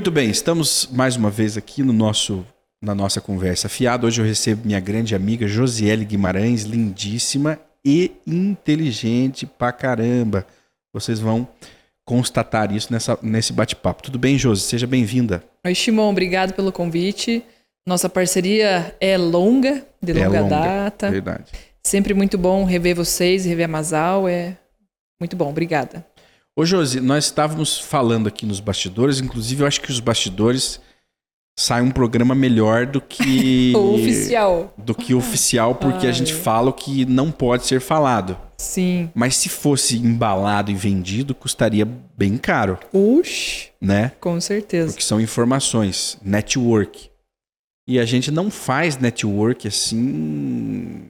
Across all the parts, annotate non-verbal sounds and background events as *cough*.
Muito bem, estamos mais uma vez aqui no nosso na nossa conversa fiada. Hoje eu recebo minha grande amiga Josiele Guimarães, lindíssima e inteligente pra caramba. Vocês vão constatar isso nessa, nesse bate-papo. Tudo bem, Josi? Seja bem-vinda. Oi, Shimon, obrigado pelo convite. Nossa parceria é longa, de longa, é longa data. Verdade. Sempre muito bom rever vocês, rever a Masal. É muito bom, obrigada. Ô, Josi, nós estávamos falando aqui nos bastidores, inclusive eu acho que os bastidores sai um programa melhor do que *laughs* o oficial. Do que o oficial, porque Ai. a gente fala o que não pode ser falado. Sim. Mas se fosse embalado e vendido, custaria bem caro. Ux. Né? Com certeza. Porque são informações, network. E a gente não faz network assim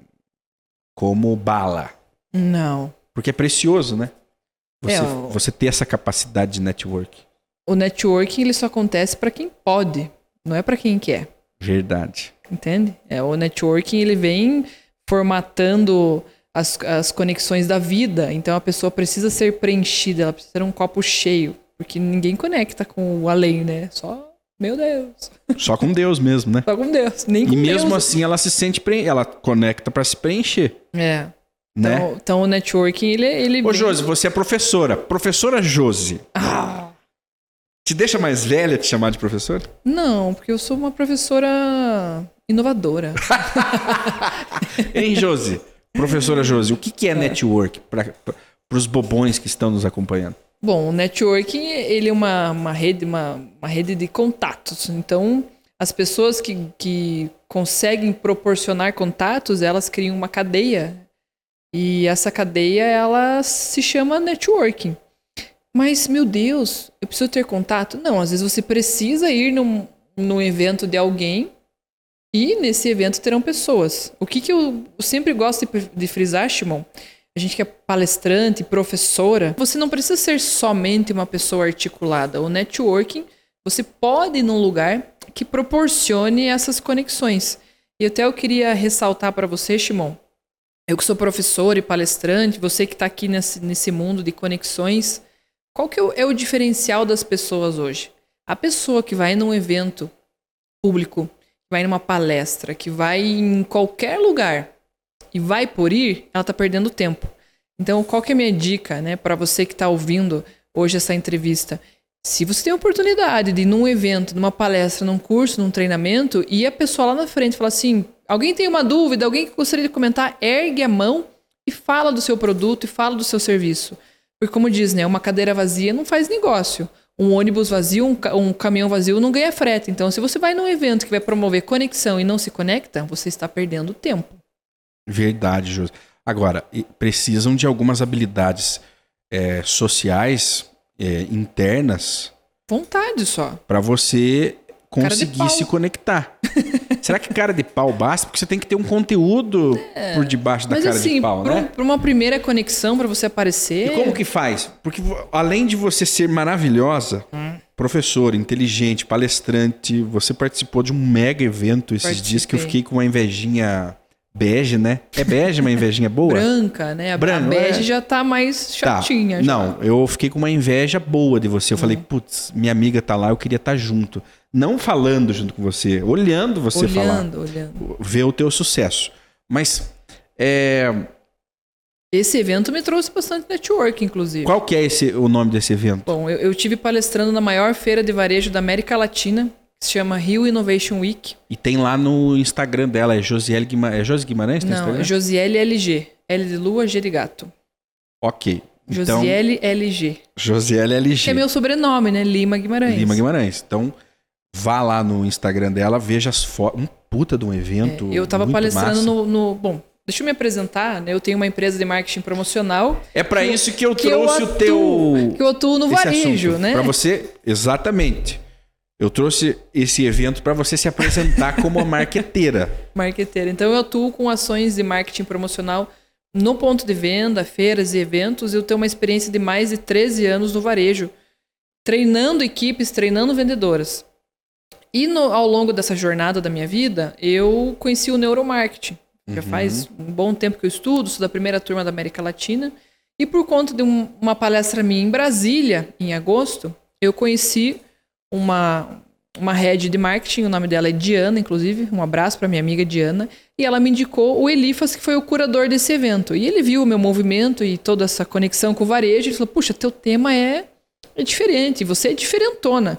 como bala. Não. Porque é precioso, né? Você, é, o... você ter essa capacidade de network. O networking ele só acontece para quem pode. Não é para quem quer. Verdade. Entende? É, o networking ele vem formatando as, as conexões da vida. Então a pessoa precisa ser preenchida, ela precisa ter um copo cheio. Porque ninguém conecta com o além, né? Só. Meu Deus. Só com Deus mesmo, né? Só com Deus. Nem com e mesmo Deus. assim ela se sente. Pre... Ela conecta para se preencher. É. Né? Então, então o networking, ele. ele Ô, vem... Josi, você é professora. Professora Josi. Ah. Te deixa mais velha te chamar de professora? Não, porque eu sou uma professora inovadora. *laughs* hein, Josi? Professora Josi, o que, que é, é. network para os bobões que estão nos acompanhando? Bom, o networking ele é uma, uma, rede, uma, uma rede de contatos. Então, as pessoas que, que conseguem proporcionar contatos, elas criam uma cadeia. E essa cadeia, ela se chama networking. Mas, meu Deus, eu preciso ter contato? Não, às vezes você precisa ir num, num evento de alguém e nesse evento terão pessoas. O que, que eu sempre gosto de, de frisar, Shimon? A gente que é palestrante, professora, você não precisa ser somente uma pessoa articulada. O networking, você pode ir num lugar que proporcione essas conexões. E até eu queria ressaltar para você, Shimon, eu que sou professor e palestrante, você que está aqui nesse, nesse mundo de conexões, qual que é o, é o diferencial das pessoas hoje? A pessoa que vai num evento público, que vai numa palestra, que vai em qualquer lugar e vai por ir, ela está perdendo tempo. Então, qual que é a minha dica, né, para você que está ouvindo hoje essa entrevista? Se você tem a oportunidade de ir num evento, numa palestra, num curso, num treinamento, e a pessoa lá na frente fala assim: alguém tem uma dúvida, alguém que gostaria de comentar, ergue a mão e fala do seu produto e fala do seu serviço. Porque, como diz, né, uma cadeira vazia não faz negócio. Um ônibus vazio, um, um caminhão vazio não ganha frete. Então, se você vai num evento que vai promover conexão e não se conecta, você está perdendo tempo. Verdade, José. Agora, precisam de algumas habilidades é, sociais é, internas. Vontade só. Para você conseguir se conectar. *laughs* Será que cara de pau basta? Porque você tem que ter um conteúdo é, por debaixo da cara assim, de pau, pra, né? Para uma primeira conexão, para você aparecer. E como que faz? Porque além de você ser maravilhosa, hum. professora, inteligente, palestrante, você participou de um mega evento esses Participei. dias que eu fiquei com uma invejinha bege, né? É bege, uma invejinha boa? Branca, né? A, Branca, a bege é... já tá mais tá. chatinha. Tá. Não, eu fiquei com uma inveja boa de você. Eu hum. falei, putz, minha amiga tá lá, eu queria estar tá junto não falando junto com você, olhando você olhando, falar. Olhando, olhando. Ver o teu sucesso. Mas é... Esse evento me trouxe bastante network, inclusive. Qual que é esse, o nome desse evento? Bom, eu, eu tive palestrando na maior feira de varejo da América Latina, se chama Rio Innovation Week. E tem lá no Instagram dela, é Josiele Guimarães. É Josi Guimarães? Não, é Josiele LG. L de Lua, G de Gato. Ok. Josiele então, LG. Josiele LG. Que é meu sobrenome, né? Lima Guimarães. Lima Guimarães. Então, vá lá no Instagram dela, veja as fotos. Um puta de um evento. É, eu tava palestrando no, no, Bom, deixa eu me apresentar, né? Eu tenho uma empresa de marketing promocional. É para isso que eu que trouxe eu atuo, o teu. Que eu atuo no varejo, assunto. né? Para você, exatamente. Eu trouxe esse evento para você se apresentar como uma marqueteira. *laughs* marqueteira. Então eu atuo com ações de marketing promocional no ponto de venda, feiras e eventos. Eu tenho uma experiência de mais de 13 anos no varejo, treinando equipes, treinando vendedoras. E no, ao longo dessa jornada da minha vida, eu conheci o neuromarketing. Já uhum. faz um bom tempo que eu estudo, sou da primeira turma da América Latina. E por conta de um, uma palestra minha em Brasília, em agosto, eu conheci uma, uma head de marketing, o nome dela é Diana, inclusive, um abraço para minha amiga Diana, e ela me indicou o Elifas, que foi o curador desse evento. E ele viu o meu movimento e toda essa conexão com o varejo e falou: Puxa, teu tema é, é diferente, você é diferentona.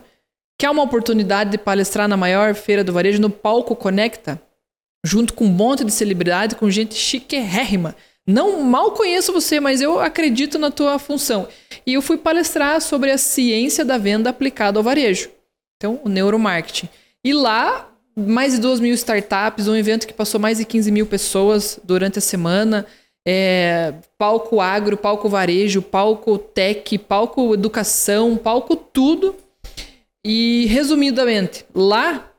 Quer uma oportunidade de palestrar na maior feira do varejo, no Palco Conecta, junto com um monte de celebridade, com gente chiquérrima. Não mal conheço você, mas eu acredito na tua função. E eu fui palestrar sobre a ciência da venda aplicada ao varejo. Então, o neuromarketing. E lá, mais de 2 mil startups, um evento que passou mais de 15 mil pessoas durante a semana. É, palco agro, palco varejo, palco tech, palco educação, palco tudo. E resumidamente, lá,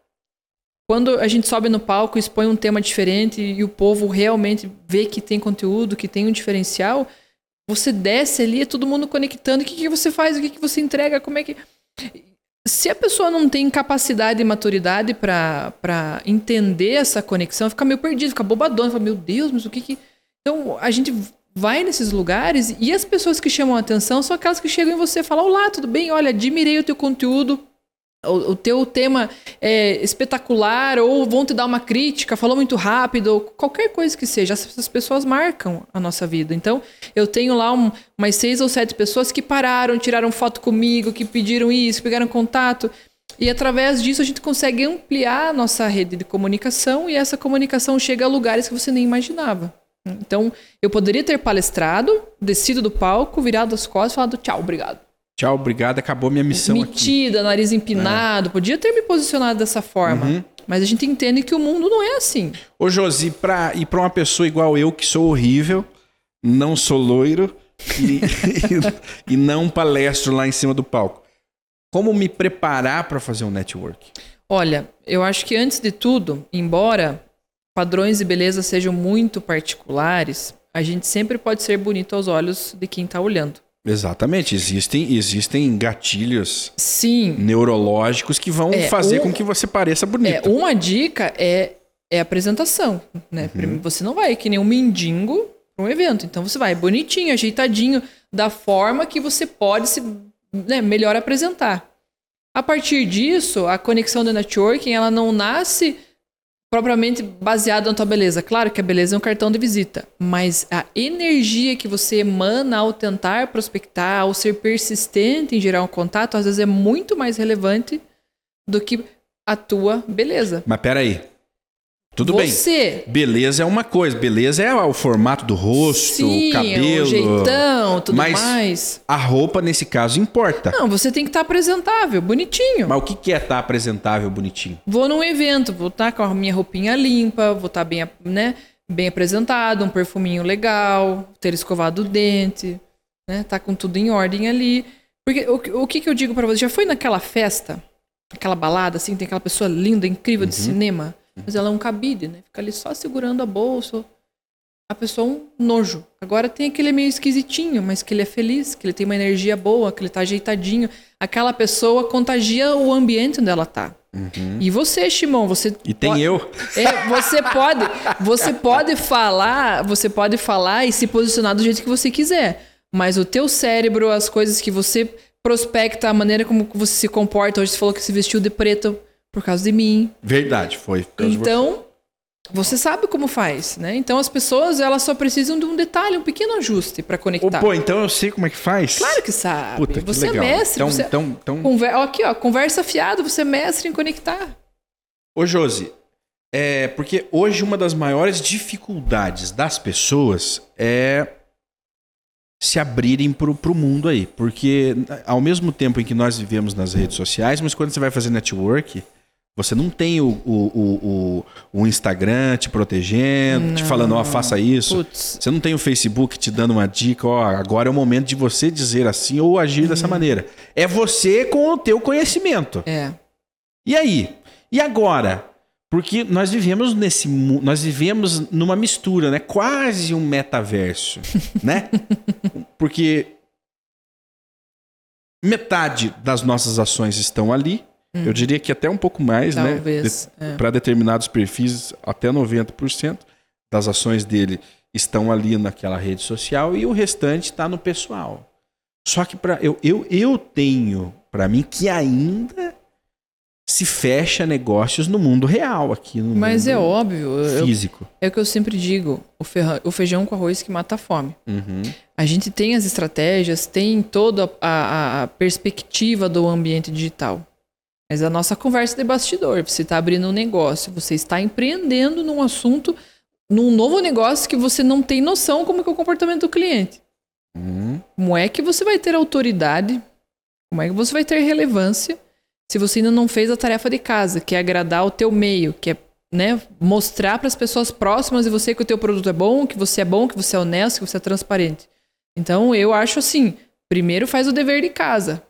quando a gente sobe no palco, expõe um tema diferente e o povo realmente vê que tem conteúdo, que tem um diferencial, você desce ali, é todo mundo conectando. O que, que você faz? O que, que você entrega? Como é que. Se a pessoa não tem capacidade e maturidade para entender essa conexão, fica meio perdido, fica bobadona, fica, meu Deus, mas o que que. Então, a gente vai nesses lugares e as pessoas que chamam a atenção são aquelas que chegam em você e falam: Olá, tudo bem? Olha, admirei o teu conteúdo, o, o teu tema é espetacular, ou vão te dar uma crítica, falou muito rápido, ou qualquer coisa que seja, essas pessoas marcam a nossa vida. Então, eu tenho lá um, umas seis ou sete pessoas que pararam, tiraram foto comigo, que pediram isso, pegaram contato. E através disso a gente consegue ampliar a nossa rede de comunicação e essa comunicação chega a lugares que você nem imaginava. Então, eu poderia ter palestrado, descido do palco, virado as costas e falado tchau, obrigado. Tchau, obrigado, acabou minha missão Metida, aqui. nariz empinado. É. Podia ter me posicionado dessa forma. Uhum. Mas a gente entende que o mundo não é assim. Ô, Josi, pra, e para uma pessoa igual eu, que sou horrível, não sou loiro e, *laughs* e, e não palestro lá em cima do palco, como me preparar para fazer um network? Olha, eu acho que antes de tudo, embora padrões de beleza sejam muito particulares, a gente sempre pode ser bonito aos olhos de quem está olhando. Exatamente, existem, existem gatilhos Sim. neurológicos que vão é, fazer um, com que você pareça bonita. É, uma dica é, é apresentação. Né? Uhum. Você não vai que nem um mendigo para um evento. Então você vai bonitinho, ajeitadinho, da forma que você pode se né, melhor apresentar. A partir disso, a conexão do networking ela não nasce propriamente baseado na tua beleza. Claro que a beleza é um cartão de visita, mas a energia que você emana ao tentar prospectar, ao ser persistente em gerar um contato, às vezes é muito mais relevante do que a tua beleza. Mas peraí, tudo Você. bem. Beleza é uma coisa. Beleza é o formato do rosto, Sim, o cabelo. O jeitão, tudo mas mais. A roupa, nesse caso, importa. Não, você tem que estar tá apresentável, bonitinho. Mas o que é estar tá apresentável, bonitinho? Vou num evento, vou estar tá com a minha roupinha limpa, vou estar bem, né, bem apresentado, um perfuminho legal, ter escovado o dente, né? Tá com tudo em ordem ali. Porque o, o que, que eu digo para você? Já foi naquela festa, aquela balada, assim, tem aquela pessoa linda, incrível uhum. de cinema? Mas ela é um cabide, né? Fica ali só segurando a bolsa. A pessoa é um nojo. Agora tem aquele meio esquisitinho, mas que ele é feliz, que ele tem uma energia boa, que ele tá ajeitadinho. Aquela pessoa contagia o ambiente onde ela tá. Uhum. E você, Shimon, você E tem pode... eu. É, você pode, você pode falar, você pode falar e se posicionar do jeito que você quiser, mas o teu cérebro, as coisas que você prospecta, a maneira como você se comporta, hoje você falou que se vestiu de preto, por causa de mim. Verdade, foi. Então, você sabe como faz, né? Então as pessoas elas só precisam de um detalhe, um pequeno ajuste para conectar. pô, então eu sei como é que faz. Claro que sabe. Puta, que você é legal. é mestre. Então, você... então, então... Conver... Aqui, ó, conversa fiado, você é mestre em conectar. Ô, Josi, é porque hoje uma das maiores dificuldades das pessoas é se abrirem para o mundo aí. Porque ao mesmo tempo em que nós vivemos nas redes sociais, mas quando você vai fazer network você não tem o, o, o, o Instagram te protegendo, não. te falando, ó, oh, faça isso. Você não tem o Facebook te dando uma dica, ó, oh, agora é o momento de você dizer assim ou agir uhum. dessa maneira. É você com o teu conhecimento. É. E aí? E agora? Porque nós vivemos nesse nós vivemos numa mistura, né? Quase um metaverso, *laughs* né? Porque metade das nossas ações estão ali, Hum. Eu diria que até um pouco mais, né? Talvez, né? De, é. Para determinados perfis, até 90% das ações dele estão ali naquela rede social e o restante está no pessoal. Só que para eu, eu, eu tenho para mim que ainda se fecha negócios no mundo real aqui no Mas é óbvio, eu- físico. é o que eu sempre digo: o, ferra- o feijão com arroz que mata a fome. Uhum. A gente tem as estratégias, tem toda a, a- a perspectiva do ambiente digital. Mas a nossa conversa de bastidor, você está abrindo um negócio, você está empreendendo num assunto, num novo negócio que você não tem noção como que é o comportamento do cliente. Uhum. Como é que você vai ter autoridade? Como é que você vai ter relevância se você ainda não fez a tarefa de casa, que é agradar o teu meio, que é né, mostrar para as pessoas próximas de você que o teu produto é bom, que você é bom, que você é honesto, que você é transparente. Então, eu acho assim, primeiro faz o dever de casa.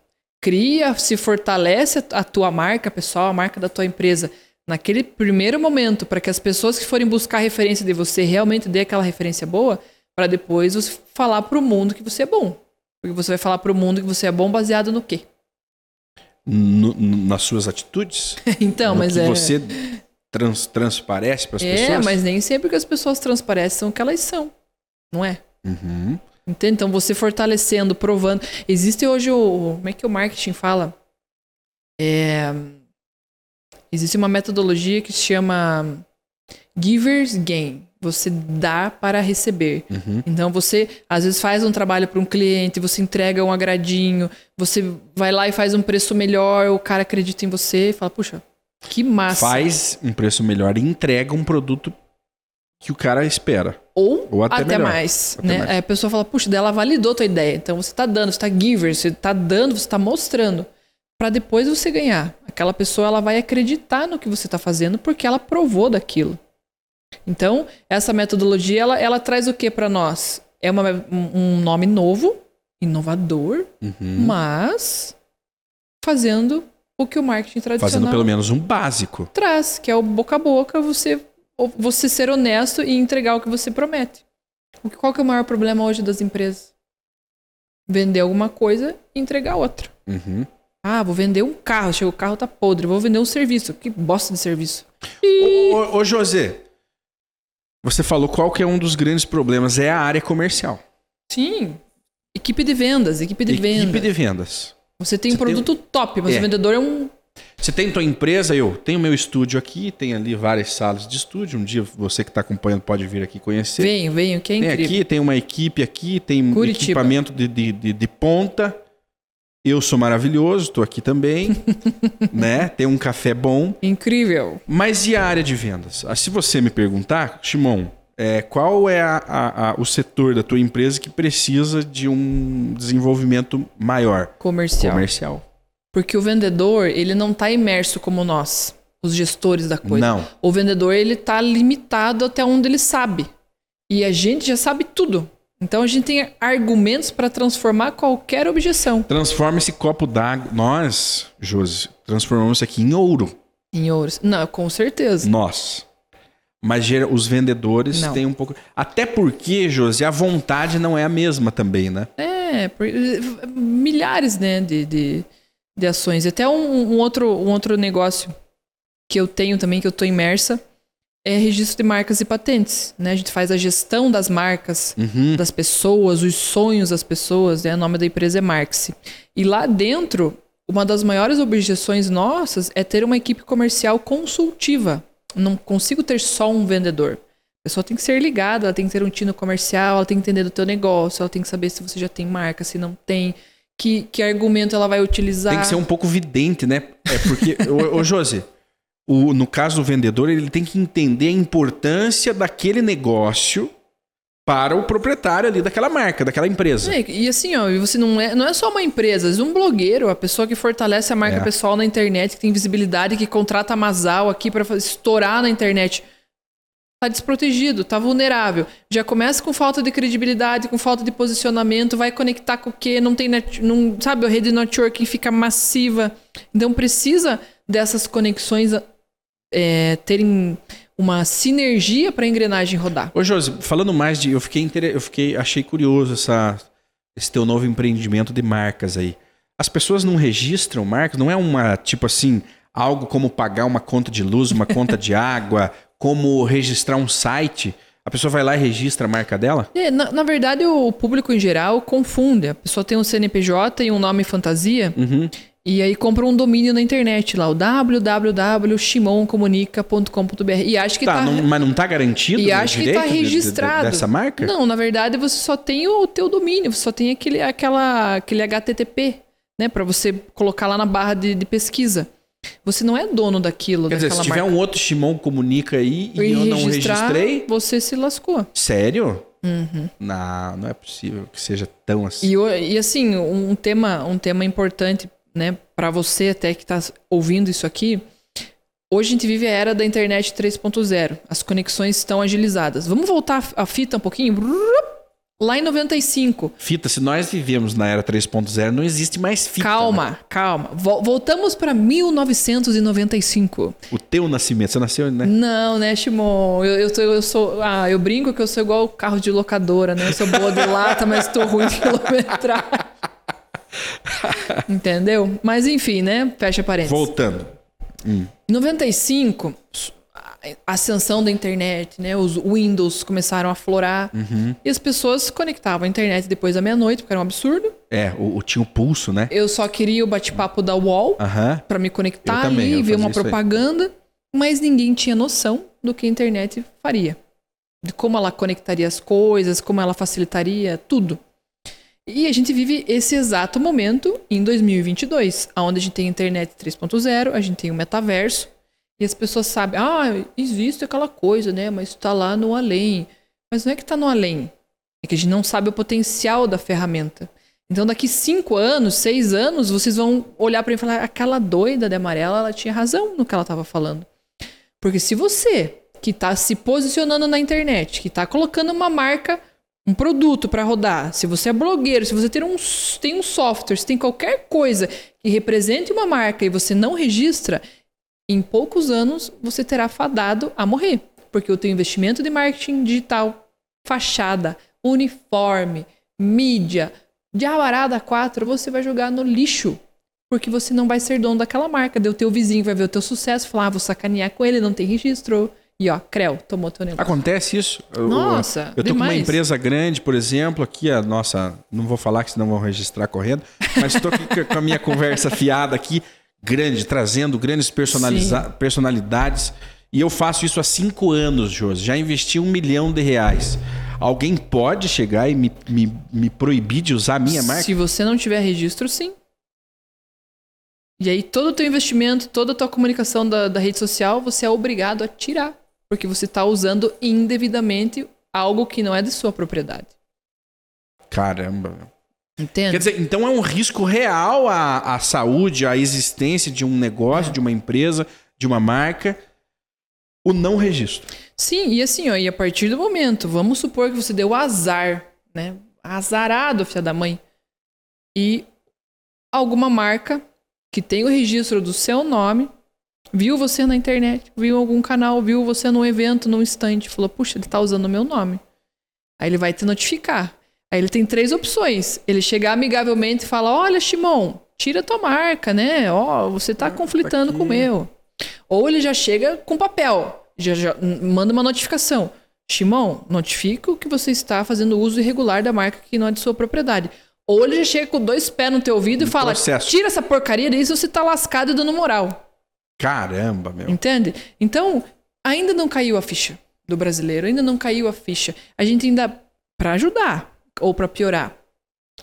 Cria, se fortalece a- tua marca pessoal, a marca da tua empresa naquele primeiro momento, para que as pessoas que forem buscar referência de você realmente dê aquela referência boa, para depois você falar pro mundo que você é bom. Porque você vai falar pro mundo que você é bom baseado no quê? No- no- nas suas atitudes? *laughs* Então, no mas que é. você trans- transparece para as É, pessoas? mas nem sempre que as pessoas transparecem são o que elas são. Não é? Uhum. Entende? Então, você fortalecendo, provando. Existe hoje o. Como é que o marketing fala? É, existe uma metodologia que se chama Givers Gain. Você dá para receber. Uhum. Então você às vezes faz um trabalho para um cliente, você entrega um agradinho, você vai lá e faz um preço melhor, o cara acredita em você e fala, puxa, que massa. Faz um preço melhor e entrega um produto que o cara espera. Ou, Ou até até, mais. Até né? mais. Aí a pessoa fala, puxa, dela validou tua ideia. Então você tá dando, você tá giver, você tá dando, você tá mostrando. Pra depois você ganhar. Aquela pessoa ela vai acreditar no que você tá fazendo porque ela provou daquilo. Então, essa metodologia, ela, ela traz o que para nós? É uma- um um nome novo, inovador, Uhum. mas fazendo o que o marketing tradicional Fazendo pelo menos um básico. traz, que é o boca a boca, você, você ser honesto e entregar o que você promete. Qual que é o maior problema hoje das empresas? Vender alguma coisa e entregar outra. Uhum. Ah, vou vender um carro, chega o carro tá podre, vou vender um serviço. Que bosta de serviço. Ô, ô, ô, José, você falou qual que é um dos grandes problemas, é a área comercial. Sim. Equipe de vendas, equipe de Equipe venda. de vendas. Você tem Você um produto top, mas É. o vendedor é um. Você tem tua empresa, eu tenho meu estúdio aqui, tem ali várias salas de estúdio. Um dia você que está acompanhando pode vir aqui conhecer. Venho, venho, que é tem incrível. aqui, tem uma equipe aqui, tem Curitiba. equipamento de, de, de, de ponta. Eu sou maravilhoso, estou aqui também. *laughs* né? Tem um café bom. Incrível. Mas e a área de vendas? Ah, Se você me perguntar, Shimon, é, qual é a- a- a- o setor da tua empresa que precisa de um desenvolvimento maior? Comercial. Comercial. Porque o vendedor, ele não tá imerso como nós, os gestores da coisa. Não. O vendedor, ele tá limitado até onde ele sabe. E a gente já sabe tudo. Então a gente tem argumentos para transformar qualquer objeção Transforma esse copo d'água. Nós, Josi, transformamos isso aqui em ouro. em ouros. Não, com certeza. Nós. Mas os vendedores Não. têm um pouco. Até porque, Josi, a vontade não é a mesma também, né? É, por- milhares, né, de, de, de ações. E até um, um outro, um outro negócio que eu tenho também, que eu tô imersa, é registro de marcas e patentes. Né? A gente faz a gestão das marcas, Uhum. das pessoas, os sonhos das pessoas, né? O nome da empresa é Marxi. E lá dentro, uma das maiores objeções nossas é ter uma equipe comercial consultiva. Não consigo ter só um vendedor. A pessoa tem que ser ligada, ela tem que ter um tino comercial, ela tem que entender do teu negócio, ela tem que saber se você já tem marca, se não tem, que, que argumento ela vai utilizar. Tem que ser um pouco vidente, né? É porque, *laughs* ô, ô Josi, o, no caso do vendedor, ele tem que entender a importância daquele negócio para o proprietário ali daquela marca, daquela empresa. É, E assim, ó, você não é, não é só uma empresa, vezes um blogueiro, a pessoa que fortalece a marca É. pessoal na internet, que tem visibilidade, que contrata a Masal aqui para estourar na internet. Tá desprotegido, tá vulnerável. Já começa com falta de credibilidade, com falta de posicionamento, vai conectar com o quê? Não tem, net, não, sabe, a rede de networking fica massiva. Então precisa dessas conexões é, terem uma sinergia para a engrenagem rodar. Ô Josi, falando mais de. Eu fiquei, eu fiquei. Achei curioso essa, esse teu novo empreendimento de marcas aí. As pessoas não registram marcas? Não é uma, tipo assim, algo como pagar uma conta de luz, uma conta de água, *laughs* como registrar um site. A pessoa vai lá e registra a marca dela? É, na, na verdade, o público em geral confunde. A pessoa tem um CNPJ e um nome fantasia Uhum. E aí compra um domínio na internet lá, o www.chimoncomunica.com.br e acha que Tá, tá... não- mas não tá garantido E acho que tá de- de- de- registrado. dessa marca? Não, na verdade você só tem o teu domínio, você só tem aquele, aquela, aquele HTTP, né? Pra você colocar lá na barra de, de pesquisa. Você não é dono daquilo, Quer dizer, se tiver marca. um outro Shimon comunica aí e, E eu não registrei, Você se lascou. sério? Uhum. Não, não é possível que seja tão assim. E, e, assim, um tema, um tema importante, né, para você até que tá ouvindo isso aqui. Hoje a gente vive a era da internet 3.0. As conexões estão agilizadas. Vamos voltar a fita um pouquinho? Lá em 95. Fita, se nós vivemos na era 3.0, não existe mais fita. né? calma, calma. Vol- voltamos para 1995. O teu nascimento, você nasceu, né? Não, né, Shimon? Eu, eu, sou, eu sou. Ah, eu brinco que eu sou igual carro de locadora, né? Eu sou boa de lata, mas tô ruim de *laughs* quilometragem. Entendeu? Mas enfim, né? Fecha parênteses. Voltando. Em 95, a ascensão da internet, né? Os Windows começaram a florar. Uhum. E as pessoas conectavam a internet depois da meia-noite, porque era um absurdo. É, o, o- tinha o pulso, né? Eu só queria o bate-papo da UOL Aham. para me conectar também, ali, ver uma isso aí. propaganda, mas ninguém tinha noção do que a internet faria. De como ela conectaria as coisas, como ela facilitaria tudo. E a gente vive esse exato momento em 2022, onde a gente tem a internet 3.0, a gente tem o metaverso, e as pessoas sabem, ah, existe aquela coisa, né? Mas está lá no além. Mas não é que está no além, é que a gente não sabe o potencial da ferramenta. Então, daqui cinco anos, seis anos, vocês vão olhar para mim e falar: aquela doida de amarela, ela tinha razão no que ela estava falando. Porque se você, que está se posicionando na internet, que está colocando uma marca, um produto para rodar, se você é blogueiro, se você tem um, tem um software, se tem qualquer coisa que represente uma marca e você não registra, em poucos anos você terá fadado a morrer. Porque o teu investimento de marketing digital, fachada, uniforme, mídia, diabarada 4, você vai jogar no lixo. Porque você não vai ser dono daquela marca. O teu vizinho vai ver o teu sucesso falar, ah, vou sacanear com ele, não tem registro. E ó, Creu, tomou teu negócio. Acontece isso. Eu- Nossa, eu tô com uma demais. empresa grande, por exemplo, aqui a nossa, não vou falar que senão vão registrar correndo, mas estou aqui com a minha conversa fiada aqui, grande, trazendo grandes personalidades. E eu faço isso há cinco anos, Josi. Já investi um milhão de reais. Alguém pode chegar e me, me, me proibir de usar a minha marca? Se você não tiver registro, sim. E aí, todo o teu investimento, toda a tua comunicação da, da rede social, você é obrigado a tirar. Porque você está usando indevidamente algo que não é de sua propriedade. Caramba. Entende? Quer dizer, então é um risco real à, à saúde, à existência de um negócio, É. de uma empresa, de uma marca, o não registro. Sim, e assim, ó, e a partir do momento, vamos supor que você deu azar, né? Azarado, filha da mãe. E alguma marca que tem o registro do seu nome, viu você na internet, viu algum canal, viu você num evento, num stand, falou, puxa, ele tá usando o meu nome. Aí ele vai te notificar. Aí ele tem três opções. Ele chegar amigavelmente e fala, olha, Shimon, tira tua marca, né? Ó, você tá conflitando aqui. com o meu. Ou ele já chega com papel, já, já n- manda uma notificação. Shimon, notifica que você está fazendo uso irregular da marca que não é de sua propriedade. Ou ele já chega com dois pés no teu ouvido e Um fala: processo. tira essa porcaria daí se você tá lascado e dando moral. Caramba, meu. Entende? Então, ainda não caiu a ficha do brasileiro, ainda não caiu a ficha. A gente ainda, para ajudar ou para piorar,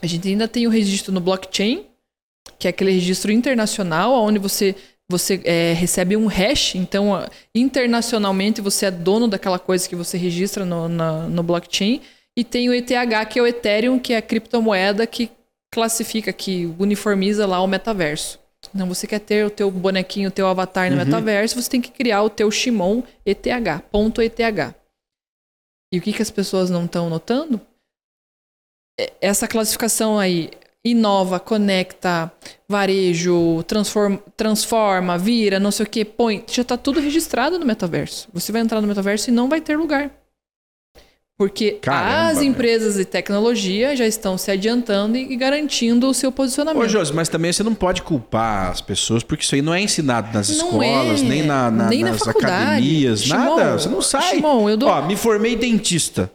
a gente ainda tem o registro no blockchain, que é aquele registro internacional, onde você, você é, recebe um hash. Então, internacionalmente, você é dono daquela coisa que você registra no, na- no blockchain. E tem o ETH, que é o Ethereum, que é a criptomoeda que classifica, que uniformiza lá o metaverso. Então, você quer ter o teu bonequinho, o teu avatar no metaverso, você tem que criar o teu Shimon ETH, ponto ETH. E o que, que as pessoas não estão notando? É- Essa classificação aí inova, conecta, varejo, transforma, transforma, vira, não sei o que, põe. Já está tudo registrado no metaverso. Você vai entrar no metaverso e não vai ter lugar. Porque Caramba, as empresas de tecnologia já estão se adiantando e garantindo o seu posicionamento. Ô, Josi, mas também você não pode culpar as pessoas, porque isso aí não é ensinado nas Não escolas, é. nem, na, na- Nem na nas faculdade. academias, Shimon, nada. Você não sai. Shimon, dou- Ó, me formei dentista.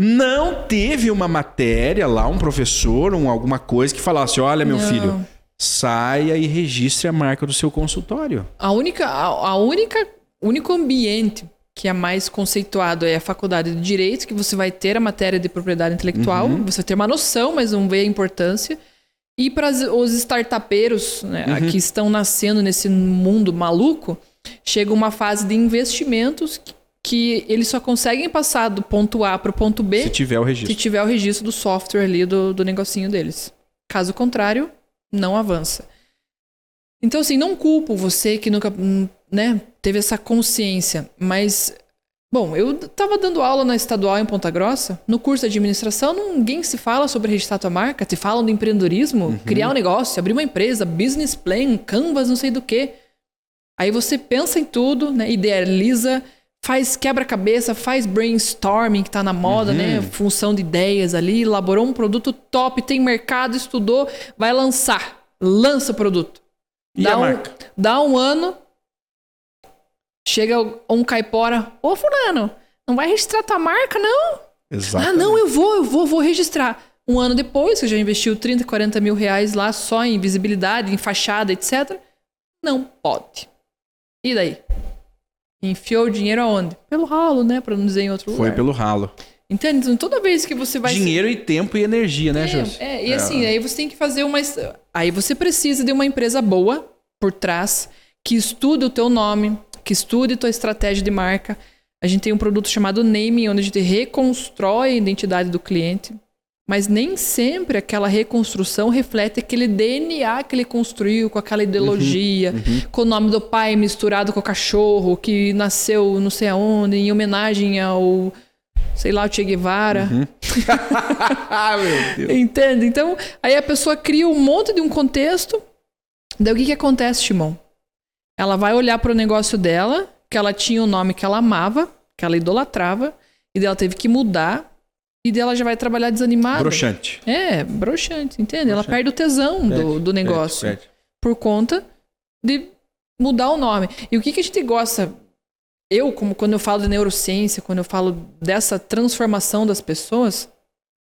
Não teve uma matéria lá, um professor, um, alguma coisa que falasse: olha, meu Não. filho, saia e registre a marca do seu consultório. A única, a, a única, único ambiente que é mais conceituado é a faculdade de direito, que você vai ter a matéria de propriedade intelectual, Uhum. você vai ter uma noção, mas não vê a importância. E para os startupeiros né, Uhum. que estão nascendo nesse mundo maluco, chega uma fase de investimentos que, que eles só conseguem passar do ponto A para o ponto B Se tiver o se registro. tiver o registro do software ali do, do negocinho deles. Caso contrário, não avança. Então, assim, não culpo você que nunca né, teve essa consciência, mas. Bom, eu tava dando aula na estadual em Ponta Grossa. No curso de administração, ninguém se fala sobre registrar tua marca. Te falam do empreendedorismo, criar um negócio, abrir uma empresa, business plan, canvas, não sei do que. Aí você pensa em tudo, né? Idealiza, faz quebra-cabeça, faz brainstorming, que tá na moda, Uhum. né? Função de ideias ali, elaborou um produto top, tem mercado, estudou, vai lançar. Lança o produto. E dá a um, marca? Dá um ano, chega um caipora, ô fulano, não vai registrar tua marca, não? Exato. Ah, não, eu vou, eu vou, vou registrar. Um ano depois, você já investiu 30, 40 mil reais lá só em visibilidade, em fachada, etc. Não pode. E daí? Enfiou o dinheiro aonde? Pelo ralo, né? Pra não dizer em outro Foi lugar. pelo ralo. Entende? Então, toda vez que você vai... Dinheiro e tempo e energia, né? É, é, e assim, aí você tem que fazer uma. Aí você precisa de uma empresa boa por trás, que estude o teu nome, que estude tua estratégia de marca. A gente tem um produto chamado Name, onde a gente reconstrói a identidade do cliente. Mas nem sempre aquela reconstrução reflete aquele DNA que ele construiu, com aquela ideologia, com o nome do pai misturado com o cachorro, que nasceu não sei aonde, em homenagem ao, sei lá, o Che Guevara. ah, *laughs* meu Deus. Entende? Então, aí a pessoa cria um monte de um contexto. Daí o que, que acontece, Timão? Ela vai olhar para o negócio dela, que ela tinha um nome que ela amava, que ela idolatrava, e daí ela teve que mudar, e daí ela já vai trabalhar desanimada. Broxante. É, broxante, entende? Ela Broxante. perde o tesão do, Perde, do negócio Perde, perde. por conta de mudar o nome. E o que, que a gente gosta? Eu, como quando eu falo de neurociência, quando eu falo dessa transformação das pessoas,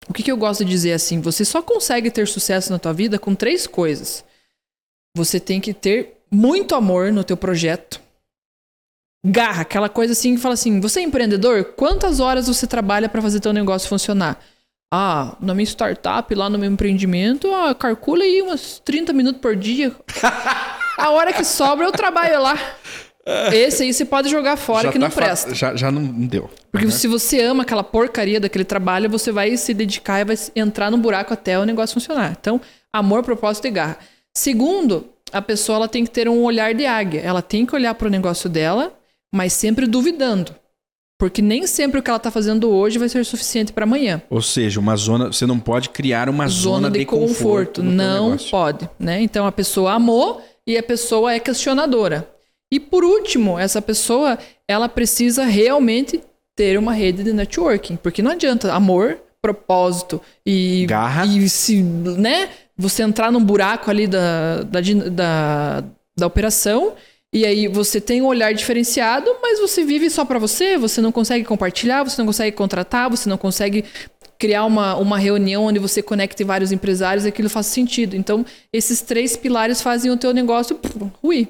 o que, que eu gosto de dizer assim? Você só consegue ter sucesso na tua vida com três coisas. Você tem que ter muito amor no teu projeto. Garra, aquela coisa assim que fala assim: você é empreendedor? Quantas horas você trabalha para fazer teu negócio funcionar? Ah, na minha startup, lá no meu empreendimento, ah, calcula aí uns 30 minutos por dia. A hora que sobra, eu trabalho lá. Esse aí você pode jogar fora Já que não tá presta. Já, já não deu. Porque se você ama aquela porcaria daquele trabalho, você vai se dedicar e vai entrar no buraco até o negócio funcionar. Então, amor, propósito e garra. Segundo, a pessoa ela tem que ter um olhar de águia. Ela tem que olhar para o negócio dela, mas sempre duvidando. Porque nem sempre o que ela está fazendo hoje vai ser suficiente para amanhã. Ou seja, uma zona. Você não pode criar uma zona, Zona de conforto. no teu Não pode, né? Então a pessoa amou e a pessoa é questionadora. E por último, essa pessoa, ela precisa realmente ter uma rede de networking, porque não adianta amor, propósito e Garra. e se, né, você entrar num buraco ali da, da, da, da operação e aí você tem um olhar diferenciado, mas você vive só pra você, você não consegue compartilhar, você não consegue contratar, você não consegue criar uma, uma reunião onde você conecte vários empresários e aquilo faz sentido. Então, esses três pilares fazem o teu negócio ruir.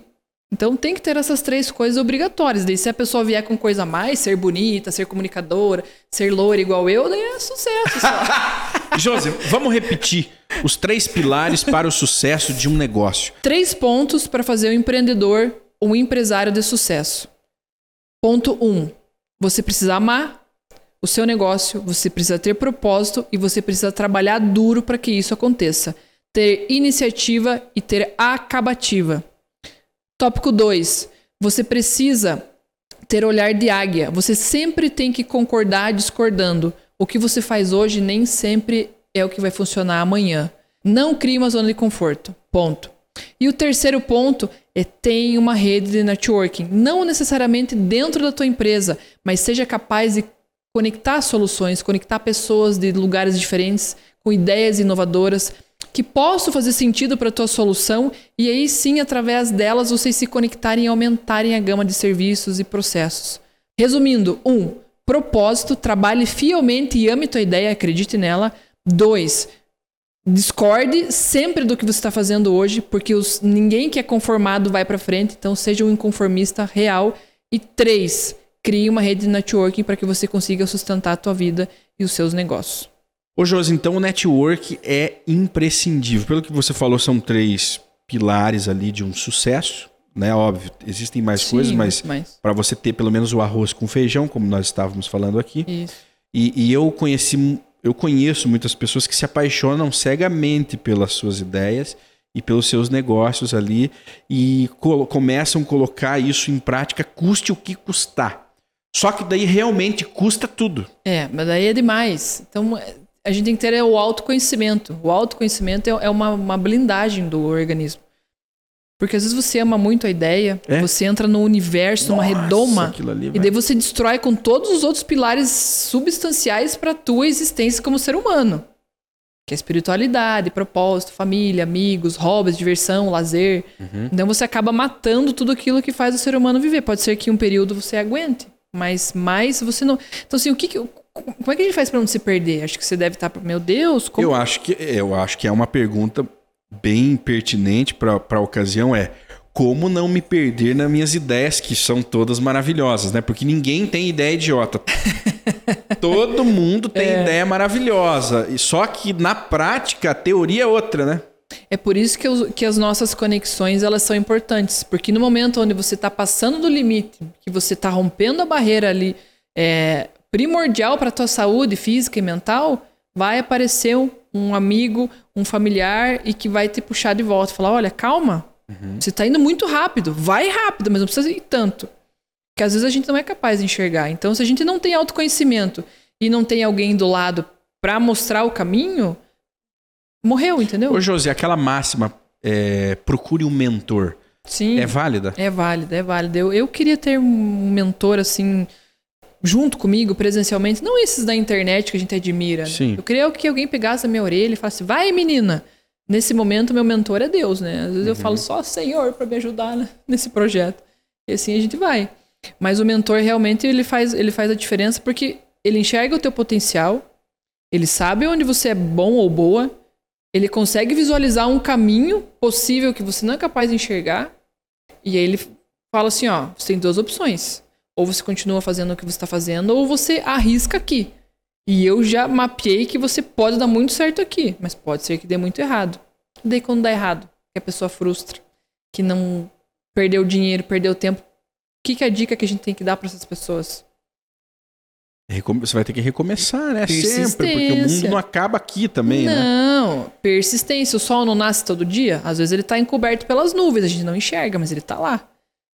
Então tem que ter essas três coisas obrigatórias. Daí se a pessoa vier com coisa a mais, ser bonita, ser comunicadora, ser loura igual eu, daí é sucesso. *laughs* José, vamos repetir os três pilares para o sucesso de um negócio. Três pontos para fazer o empreendedor um empresário de sucesso. Ponto um, você precisa amar o seu negócio, você precisa ter propósito e você precisa trabalhar duro para que isso aconteça. Ter iniciativa e ter acabativa. Tópico 2. Você precisa ter olhar de águia. Você sempre tem que concordar discordando. O que você faz hoje nem sempre é o que vai funcionar amanhã. Não crie uma zona de conforto. Ponto. E o terceiro ponto é tenha uma rede de networking. Não necessariamente dentro da tua empresa, mas seja capaz de conectar soluções, conectar pessoas de lugares diferentes com ideias inovadoras que possam fazer sentido para a tua solução e aí sim, através delas, vocês se conectarem e aumentarem a gama de serviços e processos. Resumindo, um, propósito, trabalhe fielmente e ame tua ideia, acredite nela. Dois, discorde sempre do que você está fazendo hoje, porque os, ninguém que é conformado vai para frente, então seja um inconformista real. E três, crie uma rede de networking para que você consiga sustentar a tua vida e os seus negócios. Ô Josi, então o network é imprescindível. Pelo que você falou, são três pilares ali de um sucesso, né? Óbvio, existem mais Sim, coisas, mas mas- para você ter pelo menos o arroz com feijão, como nós estávamos falando aqui. Isso. E, e eu conheci, eu conheço muitas pessoas que se apaixonam cegamente pelas suas ideias e pelos seus negócios ali e começam a colocar isso em prática, custe o que custar. Só que daí realmente custa tudo. É, mas daí é demais. Então, é, a gente tem que ter é, o autoconhecimento. O autoconhecimento é, é uma, uma blindagem do organismo. Porque às vezes você ama muito a ideia, É? você entra no universo, numa Nossa, redoma, ali e daí você destrói com todos os outros pilares substanciais para tua existência como ser humano. Que é espiritualidade, propósito, família, amigos, hobbies, diversão, lazer. Uhum. Então você acaba matando tudo aquilo que faz o ser humano viver. Pode ser que em um período você aguente, mas mais você não. Então assim, o que, que como é que a gente faz para não se perder? Acho que você deve estar, meu Deus, como Eu acho que eu acho que é uma pergunta bem pertinente para a ocasião é como não me perder nas minhas ideias que são todas maravilhosas, né? Porque ninguém tem ideia idiota. *laughs* Todo mundo tem ideia maravilhosa, e só que na prática a teoria é outra, né? É por isso que, os- que as nossas conexões elas são importantes, porque no momento onde você está passando do limite, que você está rompendo a barreira ali é, primordial para a tua saúde física e mental, vai aparecer um, um amigo, um familiar e que vai te puxar de volta, falar, olha, calma, você está indo muito rápido, vai rápido, mas não precisa ir tanto, que às vezes a gente não é capaz de enxergar. Então, se a gente não tem autoconhecimento e não tem alguém do lado para mostrar o caminho, morreu, entendeu? Ô, José, aquela máxima, é, procure um mentor, Sim. é válida? É válida, é válida. Eu, eu queria ter um mentor assim, junto comigo, presencialmente, não esses da internet que a gente admira. né? Sim. Eu queria que alguém pegasse a minha orelha e falasse, vai menina. Nesse momento, meu mentor é Deus, né? Às vezes eu falo só Senhor para me ajudar né, *laughs* nesse projeto. E assim a gente vai. Mas o mentor realmente ele faz, ele faz a diferença porque ele enxerga o teu potencial, ele sabe onde você é bom ou boa, ele consegue visualizar um caminho possível que você não é capaz de enxergar, e aí ele fala assim, ó, você tem duas opções. Ou você continua fazendo o que você está fazendo, ou você arrisca aqui. E eu já mapeei que você pode dar muito certo aqui, mas pode ser que dê muito errado. E daí quando dá errado, que a pessoa frustra, que não perdeu dinheiro, perdeu tempo, o que, que é a dica que a gente tem que dar para essas pessoas? Você vai ter que recomeçar, né? Sempre, porque o mundo não acaba aqui também, né? não, persistência. O sol não nasce todo dia. Às vezes ele está encoberto pelas nuvens, a gente não enxerga, mas ele está lá.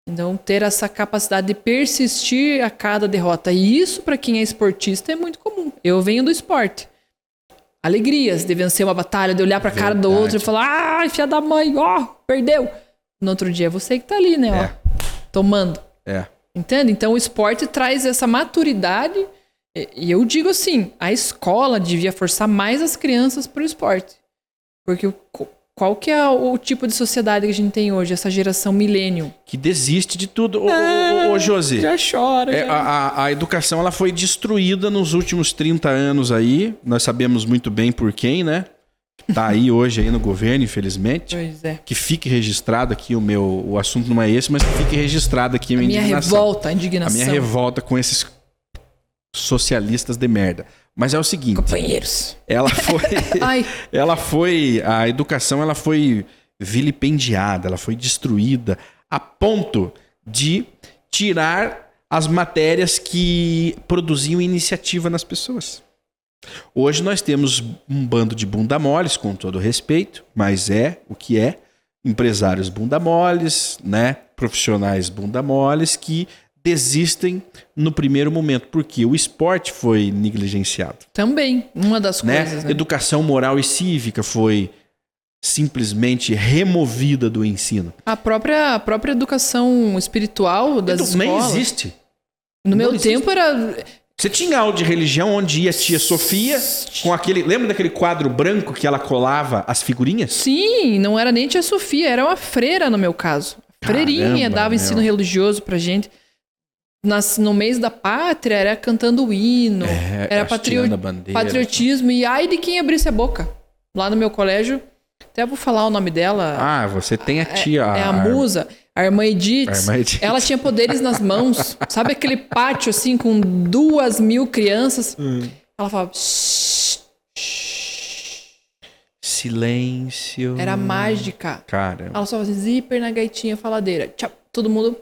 Então, ter essa capacidade de persistir a cada derrota. E isso, para quem é esportista, é muito comum. Eu venho do esporte. Alegrias de vencer uma batalha, de olhar para a cara do outro e falar: ai, filha da mãe, ó, perdeu. No outro dia é você que tá ali, né, É. ó, tomando. É. Entende? Então o esporte traz essa maturidade. E eu digo assim: a escola devia forçar mais as crianças para o esporte. Porque qual que é o tipo de sociedade que a gente tem hoje, essa geração milênio? Que desiste de tudo. Ô, ô, ô, ô, Josi. Já chora. É, já. a, a- a educação ela foi destruída nos últimos 30 anos aí. Nós sabemos muito bem por quem, né? Tá aí *laughs* hoje aí no governo, infelizmente. Pois é. Que fique registrado aqui o meu. O assunto não é esse, mas que fique registrado aqui a A minha, minha indignação. revolta, a A indignação. minha revolta com esses socialistas de merda. Mas é o seguinte, Companheiros. ela foi. *laughs* Ela foi. A educação ela foi vilipendiada, ela foi destruída a ponto de tirar as matérias que produziam iniciativa nas pessoas. Hoje nós temos um bando de bunda moles, com todo respeito, mas é o que é. Empresários bunda moles, né? Profissionais bunda moles que desistem no primeiro momento, porque o esporte foi negligenciado também, uma das né? coisas, né? Educação moral e cívica foi simplesmente removida do ensino. A própria, a própria educação espiritual das Edu- Nem escolas. existe. No meu Não existe. tempo era Você tinha aula de religião onde ia a tia Sofia com aquele. Lembra daquele quadro branco que ela colava as figurinhas? Sim, não era nem tia Sofia, era uma freira no meu caso. Freirinha Caramba, dava meu. ensino religioso pra gente. Nas, no mês da pátria era cantando o hino, É, era patrio- bandeira. patriotismo e ai de quem abrisse a boca. Lá no meu colégio, até vou falar o nome dela. Ah, você tem a tia. É a musa, a irmã Edith. A irmã Edith. Ela tinha poderes nas mãos. Sabe aquele pátio assim com duas mil crianças? Ela falava. "Shh, shh". Silêncio. Era mágica. Cara, Ela só fazia zíper na gaitinha faladeira. Tchau, todo mundo.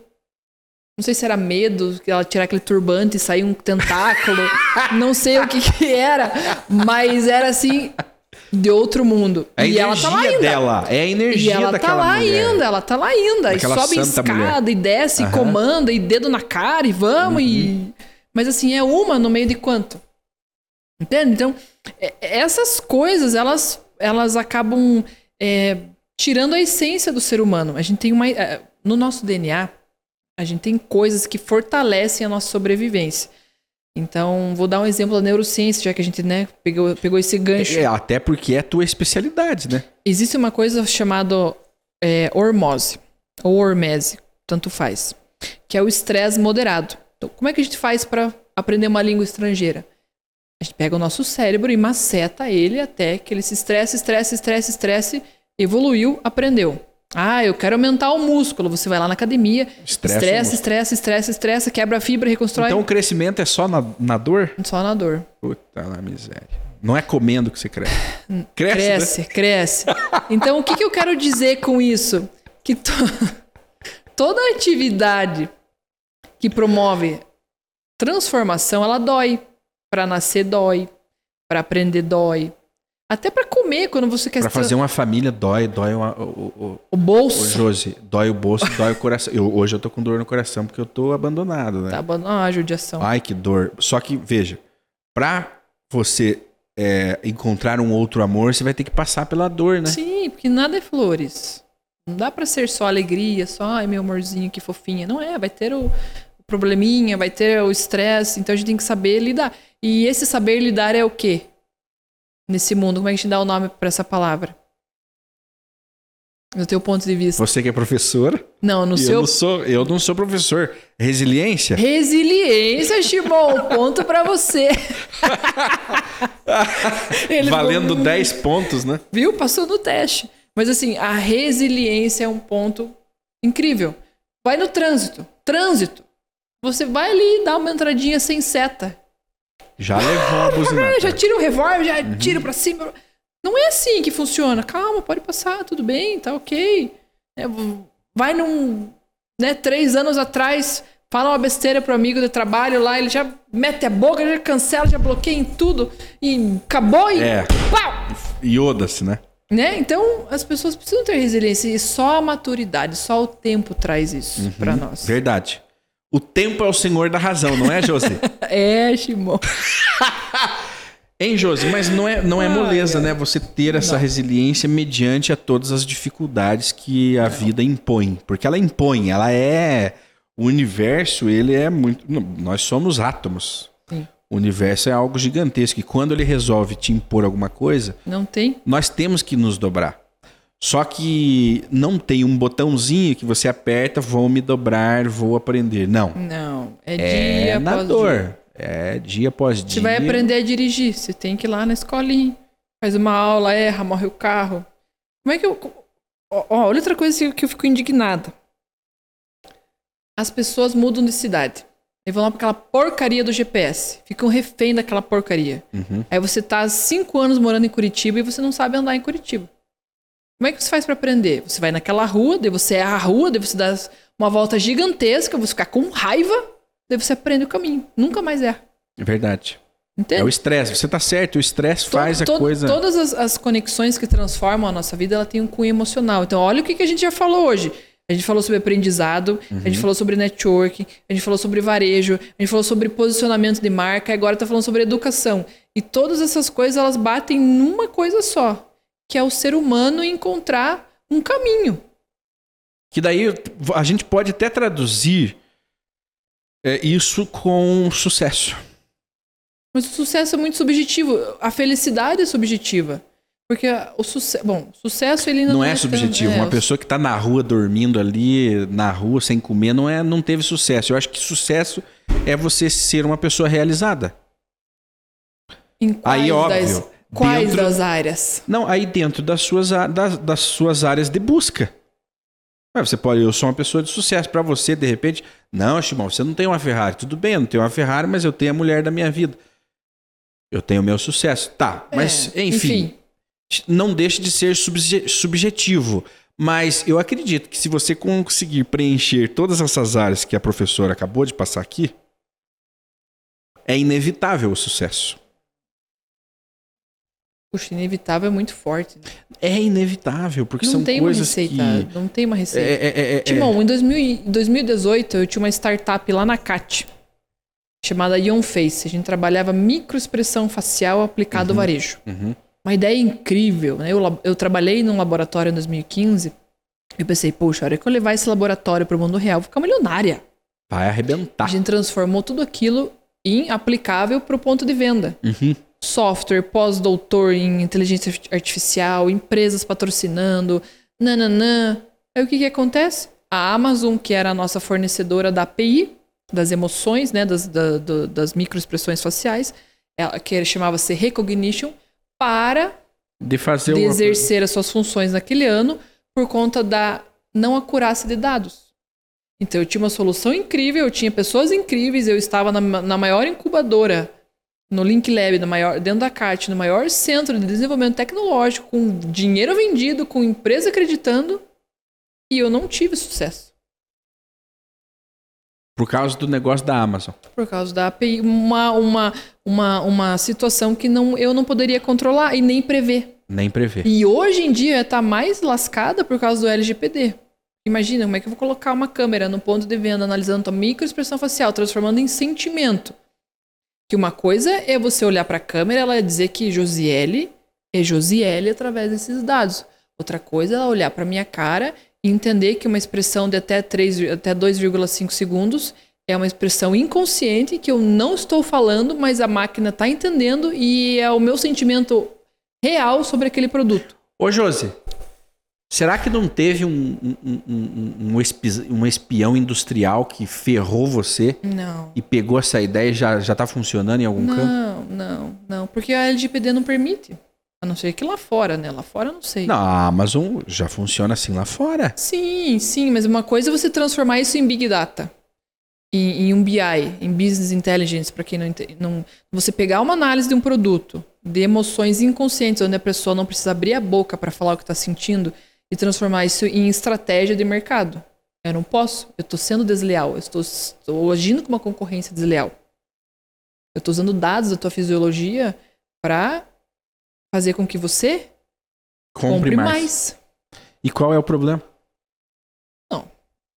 Não sei se era medo que ela tirar aquele turbante e sair um tentáculo. *laughs* não sei o que, que era. Mas era assim. De outro mundo. é a e ela tá lá energia ainda. dela. É a E energia ela tá lá mulher. ainda, ela tá lá ainda. E sobe escada mulher. e desce, e Aham. comanda, e dedo na cara, e vamos, e. Mas assim, é uma no meio de quanto? Entende? Então, é- essas coisas, elas, elas acabam é, tirando a essência do ser humano. A gente tem uma. é, No nosso DNA, a gente tem coisas que fortalecem a nossa sobrevivência. Então, vou dar um exemplo da neurociência, já que a gente né, pegou, pegou esse gancho. É, até porque é a tua especialidade, né? Existe uma coisa chamada é, hormose, ou hormese, tanto faz, que é o estresse moderado. Então, como é que a gente faz para aprender uma língua estrangeira? A gente pega o nosso cérebro e maceta ele até que ele se estresse, estresse, estresse, estresse, evoluiu, aprendeu. Ah, eu quero aumentar o músculo. Você vai lá na academia, Estressa músculo. estresse, estresse, estresse, quebra a fibra, reconstrói. Então o crescimento é só na, na dor? Só na dor. Puta lá, miséria. Não é comendo que você cresce. *laughs* Cresce, né? Cresce, cresce. Então, o que, que eu quero dizer com isso? Que to- *laughs* toda atividade que promove transformação, ela dói. Para nascer, dói. Para aprender, dói. Até para comer, quando você quer tra- fazer uma família dói, dói uma, o, o, o, o bolso. Josi, dói o bolso, dói o coração. Eu, hoje eu tô com dor no coração porque eu tô abandonado, né? Tá bom, ah, judiação. Ai, que dor. Só que, veja, pra você é, encontrar um outro amor, você vai ter que passar pela dor, né? Sim, porque nada é flores. Não dá pra ser só alegria, só ai meu amorzinho, que fofinha. Não é, vai ter o, o probleminha, vai ter o estresse, então a gente tem que saber lidar. E esse saber lidar é o quê? Nesse mundo, como é que a gente dá o nome pra essa palavra? No teu ponto de vista. Você que é professor, Não, no eu, seu não sou, eu não sou professor. Resiliência? Resiliência, Shimon, ponto pra você. *laughs* Valendo ficou- 10 pontos, né? Viu? Passou no teste. Mas assim, a resiliência é um ponto incrível. Vai no trânsito. Trânsito. Você vai ali dar uma entradinha sem seta. Já levou a buzinada. Ah, *laughs* já tira o revólver, já tira pra cima. Não é assim que funciona. Calma, pode passar, tudo bem, tá ok. É, vai num. Né, três anos atrás, fala uma besteira pro amigo de trabalho lá, ele já mete a boca, já cancela, já bloqueia em tudo. E acabou e. É. Pau! Ioda-se, né? Né? Então, as pessoas precisam ter resiliência e só a maturidade, só o tempo traz isso pra nós. Verdade. O tempo é o senhor da razão, não é, Josi? *laughs* É, Shimon. *laughs* Hein, Josi? Mas não é, não é moleza, né? Você ter essa Não. resiliência mediante a todas as dificuldades que a vida impõe. Porque ela impõe, ela é. O universo, ele é muito. não, Nós somos átomos. Sim. O universo é algo gigantesco. E quando ele resolve te impor alguma coisa, Não tem? nós temos que nos dobrar. Só que não tem um botãozinho que você aperta, vou me dobrar, vou aprender. Não. Não. É É dia na após dor. dia. É dia após dia. Você vai aprender a dirigir. Você tem que ir lá na escolinha. Faz uma aula, erra, morre o carro. Como é que eu. Ó, ó, olha outra coisa que- eu fico indignada. As pessoas mudam de cidade. E vão lá pra aquela porcaria do GPS. Ficam refém daquela porcaria. Uhum. Aí você tá há cinco anos morando em Curitiba e você não sabe andar em Curitiba. Como é que você faz pra aprender? Você vai naquela rua, daí você erra a rua, daí você dá uma volta gigantesca, você ficar com raiva, daí você aprende o caminho. Nunca mais erra. É verdade. Entende? É o estresse. Você tá certo, o estresse faz a coisa. Todas as, as conexões que transformam a nossa vida, ela tem um cunho emocional. Então, olha o que, que a gente já falou hoje. A gente falou sobre aprendizado, a Uhum. gente falou sobre networking, a gente falou sobre varejo, a gente falou sobre posicionamento de marca, agora está falando sobre educação. E todas essas coisas, elas batem numa coisa só, que é o ser humano encontrar um caminho. Que daí a gente pode até traduzir é, isso com sucesso. Mas o sucesso é muito subjetivo. A felicidade é subjetiva. Porque o sucesso. Bom, sucesso ele Não, não, é, tão- subjetivo. é, Uma pessoa que tá na rua dormindo ali, na rua sem comer, não é, não teve sucesso. Eu acho que sucesso é você ser uma pessoa realizada. Aí, óbvio, das- Quais dentro- das áreas? Não, aí dentro das suas, das, das suas áreas de busca. Ué, Você pode, eu sou uma pessoa de sucesso. Pra você, de repente, não, Shimon, você não tem uma Ferrari. Tudo bem, eu não tenho uma Ferrari, mas eu tenho a mulher da minha vida. Eu tenho o meu sucesso. Tá, mas É, enfim, não deixe de ser subje- subjetivo. Mas eu acredito que se você conseguir preencher todas essas áreas que a professora acabou de passar aqui, é inevitável o sucesso. Puxa, inevitável é muito forte. né? É inevitável, porque não são tem uma coisas receita. que... Não tem uma receita. é, é, é, Timão, em 2000 e- 2018 eu tinha uma startup lá na CAT, chamada Ion Face. A gente trabalhava microexpressão facial aplicada ao varejo. Uhum. Uma ideia incrível, né? Eu, eu trabalhei num laboratório em 2015 e eu pensei, poxa, a hora que eu levar esse laboratório para o mundo real, vou ficar milionária. Vai arrebentar. A gente transformou tudo aquilo em aplicável para o ponto de venda. Uhum. Software, pós-doutor em inteligência artificial, empresas patrocinando, nananã. Aí o que, que acontece? A Amazon, que era a nossa fornecedora da API, das emoções, né, das, da- do- das microexpressões faciais, ela, que chamava-se Recognition, para De fazer de exercer as suas funções naquele ano por conta da não acurácia de dados. Então eu tinha uma solução incrível, eu tinha pessoas incríveis, eu estava na, na maior incubadora, no Link Lab, na maior, dentro da CAT, no maior centro de desenvolvimento tecnológico, com dinheiro vendido, com empresa acreditando, e eu não tive sucesso. Por causa do negócio da Amazon. Por causa da API, uma, uma, uma, uma situação que não, eu não poderia controlar e nem prever. Nem prever. E hoje em dia está mais lascada por causa do LGPD. Imagina como é que eu vou colocar uma câmera no ponto de venda analisando tua microexpressão facial, transformando em sentimento. Que uma coisa é você olhar para a câmera e ela dizer que Josiele é Josiele através desses dados. Outra coisa é ela olhar para minha cara e entender que uma expressão de até, 3, até 2,5 segundos é uma expressão inconsciente que eu não estou falando, mas a máquina está entendendo e é o meu sentimento real sobre aquele produto. Ô, Josi, será que não teve um, um, um, um, espi- um espião industrial que ferrou você Não. e pegou essa ideia e já, já tá funcionando em algum campo? Não, não, não. Porque a LGPD não permite. A não ser que lá fora, né? Lá fora eu não sei. Não, a Amazon já funciona assim lá fora. Sim, sim, mas uma coisa é você transformar isso em Big Data. Em, em um BI, em Business Intelligence, para quem não, não. Você pegar uma análise de um produto, de emoções inconscientes, onde a pessoa não precisa abrir a boca para falar o que está sentindo, e transformar isso em estratégia de mercado. Eu não posso. Eu estou sendo desleal. Eu estou, estou agindo com uma concorrência desleal. Eu estou usando dados da tua fisiologia para fazer com que você Compre, compre mais. mais. E qual é o problema?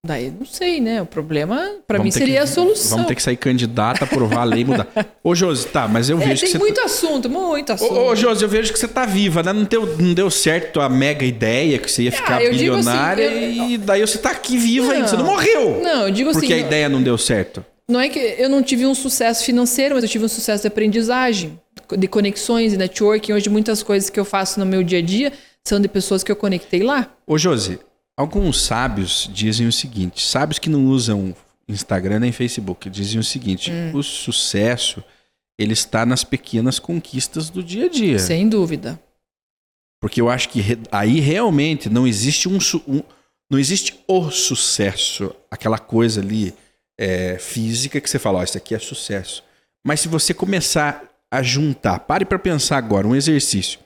Daí não sei, né? O problema, pra Vamos mim, seria que- a solução. Vamos ter que sair candidato, aprovar a lei e mudar. *laughs* Ô, Josi, tá, mas eu É, vejo que tem muito assunto, muito assunto. Ô, ô, Josi, eu vejo que você tá viva, né? Não deu, não deu certo a mega ideia que você ia ficar Ah, digo assim, bilionária eu- e daí você tá aqui viva Não. ainda. Você não morreu. Não, eu digo porque assim, a não- ideia não deu certo. não é que eu não tive um sucesso financeiro, mas eu tive um sucesso de aprendizagem, de conexões e networking. Hoje, muitas coisas que eu faço no meu dia a dia são de pessoas que eu conectei lá. Ô, Josi, alguns sábios dizem o seguinte: sábios que não usam Instagram nem Facebook dizem o seguinte: Hum. o sucesso ele está nas pequenas conquistas do dia a dia. Sem dúvida. Porque eu acho que re- aí realmente não existe um, um- não existe o sucesso, aquela coisa ali é, física que você fala, ó, isso aqui é sucesso. Mas se você começar a juntar, pare para pensar agora, um exercício.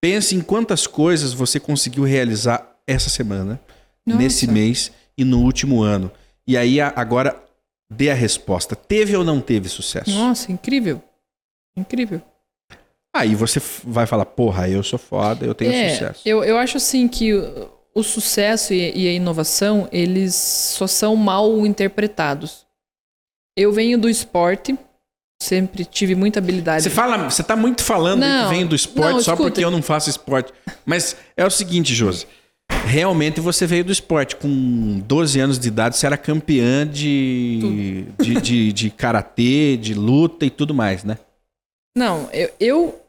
Pense em quantas coisas você conseguiu realizar essa semana, Nossa. nesse mês e no último ano. E aí agora dê a resposta. Teve ou não teve sucesso? Nossa, incrível. Incrível. Aí você vai falar, porra, eu sou foda, eu tenho é, sucesso. Eu, eu acho assim que o, o sucesso e, e a inovação, eles só são mal interpretados. Eu venho do esporte, sempre tive muita habilidade. Você fala, você tá muito falando Não, que vem do esporte não, só escuta. porque eu não faço esporte. Mas é o seguinte, Josi. Realmente você veio do esporte. Com 12 anos de idade, você era campeã de, de, de, de karatê, de luta e tudo mais, né? Não, eu, eu,